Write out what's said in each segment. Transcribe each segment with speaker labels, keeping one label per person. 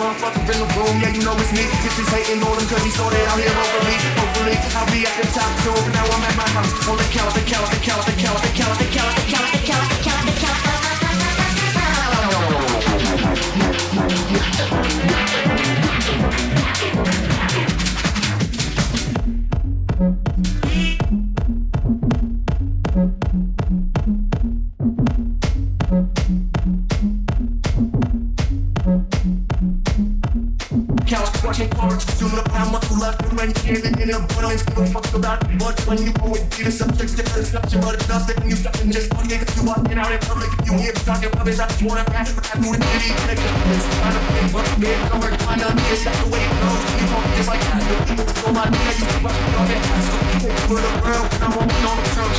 Speaker 1: in the room, yeah, you know it's me. Bitches hating on him cause he out here over me. Hopefully, I'll be at the top soon. Now I'm at my house. On the couch, the couch, the couch, the couch, the couch, the couch, the couch, the couch, the couch, the couch,
Speaker 2: the couch.
Speaker 1: when you won't give some it's different structure, but it's nothing. You fucking just funny because you walking out in public. You hear me talking rubbish, I just wanna pass but I do the city in the comments. I don't I don't work fine on me, it's not the way it goes. You talk just like that, the people to my nigga, you can rush me off your ass. Take for the world, and I'm walking on the church.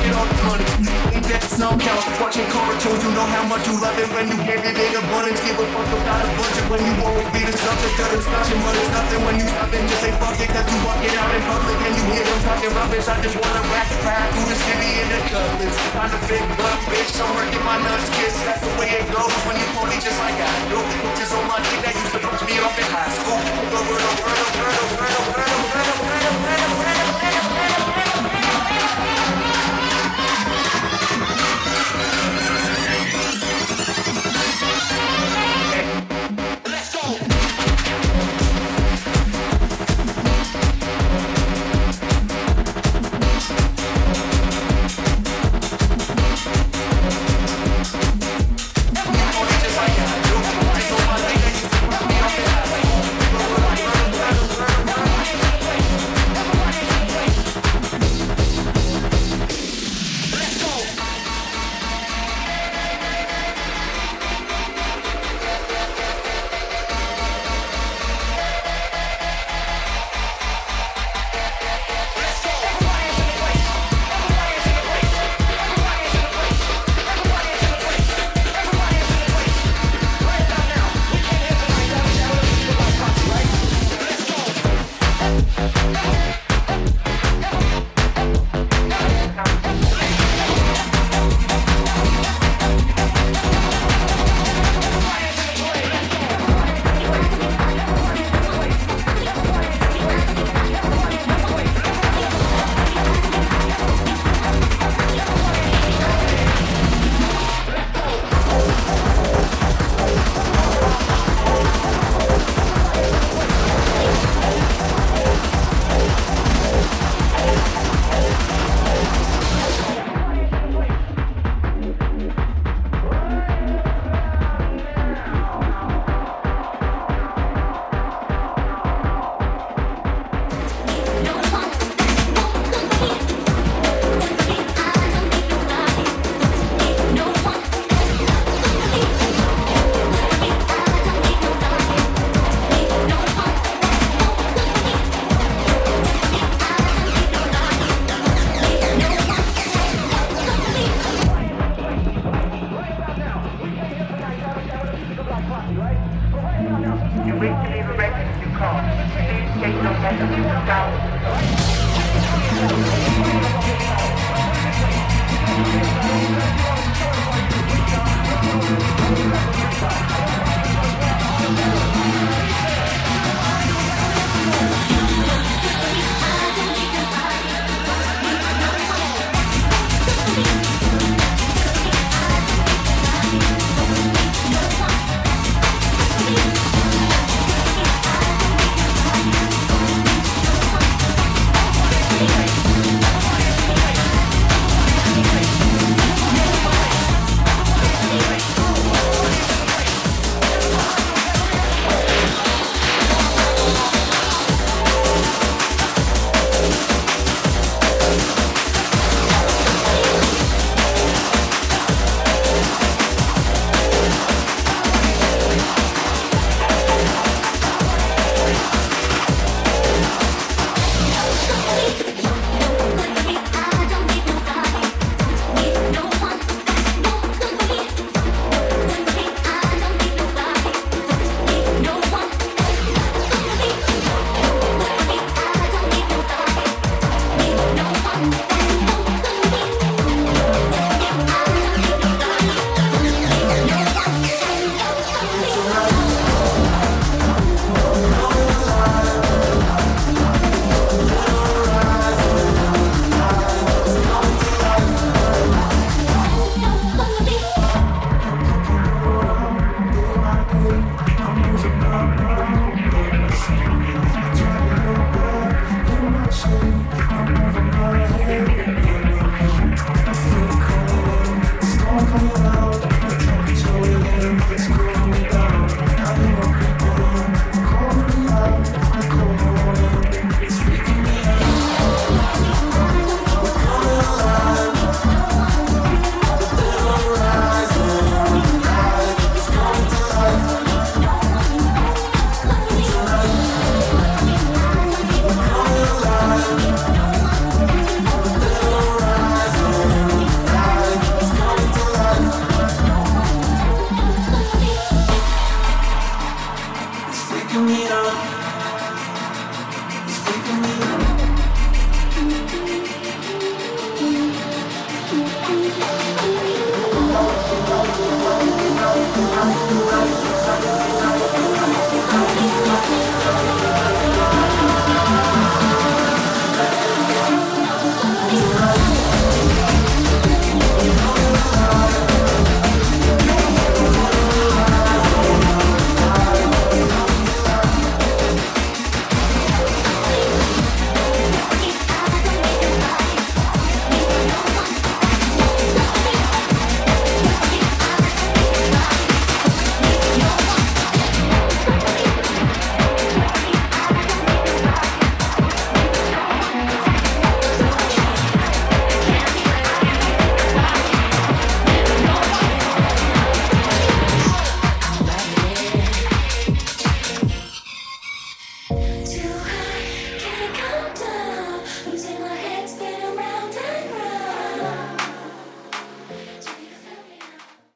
Speaker 1: Get all the money, ain't that some count. Watching cartoons, you know how much you love it when you give it in abundance. Give a fuck about a budget when you always be the subject of discussion, but it's nothing when you stop and just say fuck it, cause you walking out in public and you hear them talking rubbish. I just wanna rap, rap through the city in the couplets. I'm the big buck, bitch, I'm working my nuts kiss. That's the way it goes when you pony just like I do. Bitches on my dick that used to punch me off in high school. Over the world, over the world, over the world, over the world.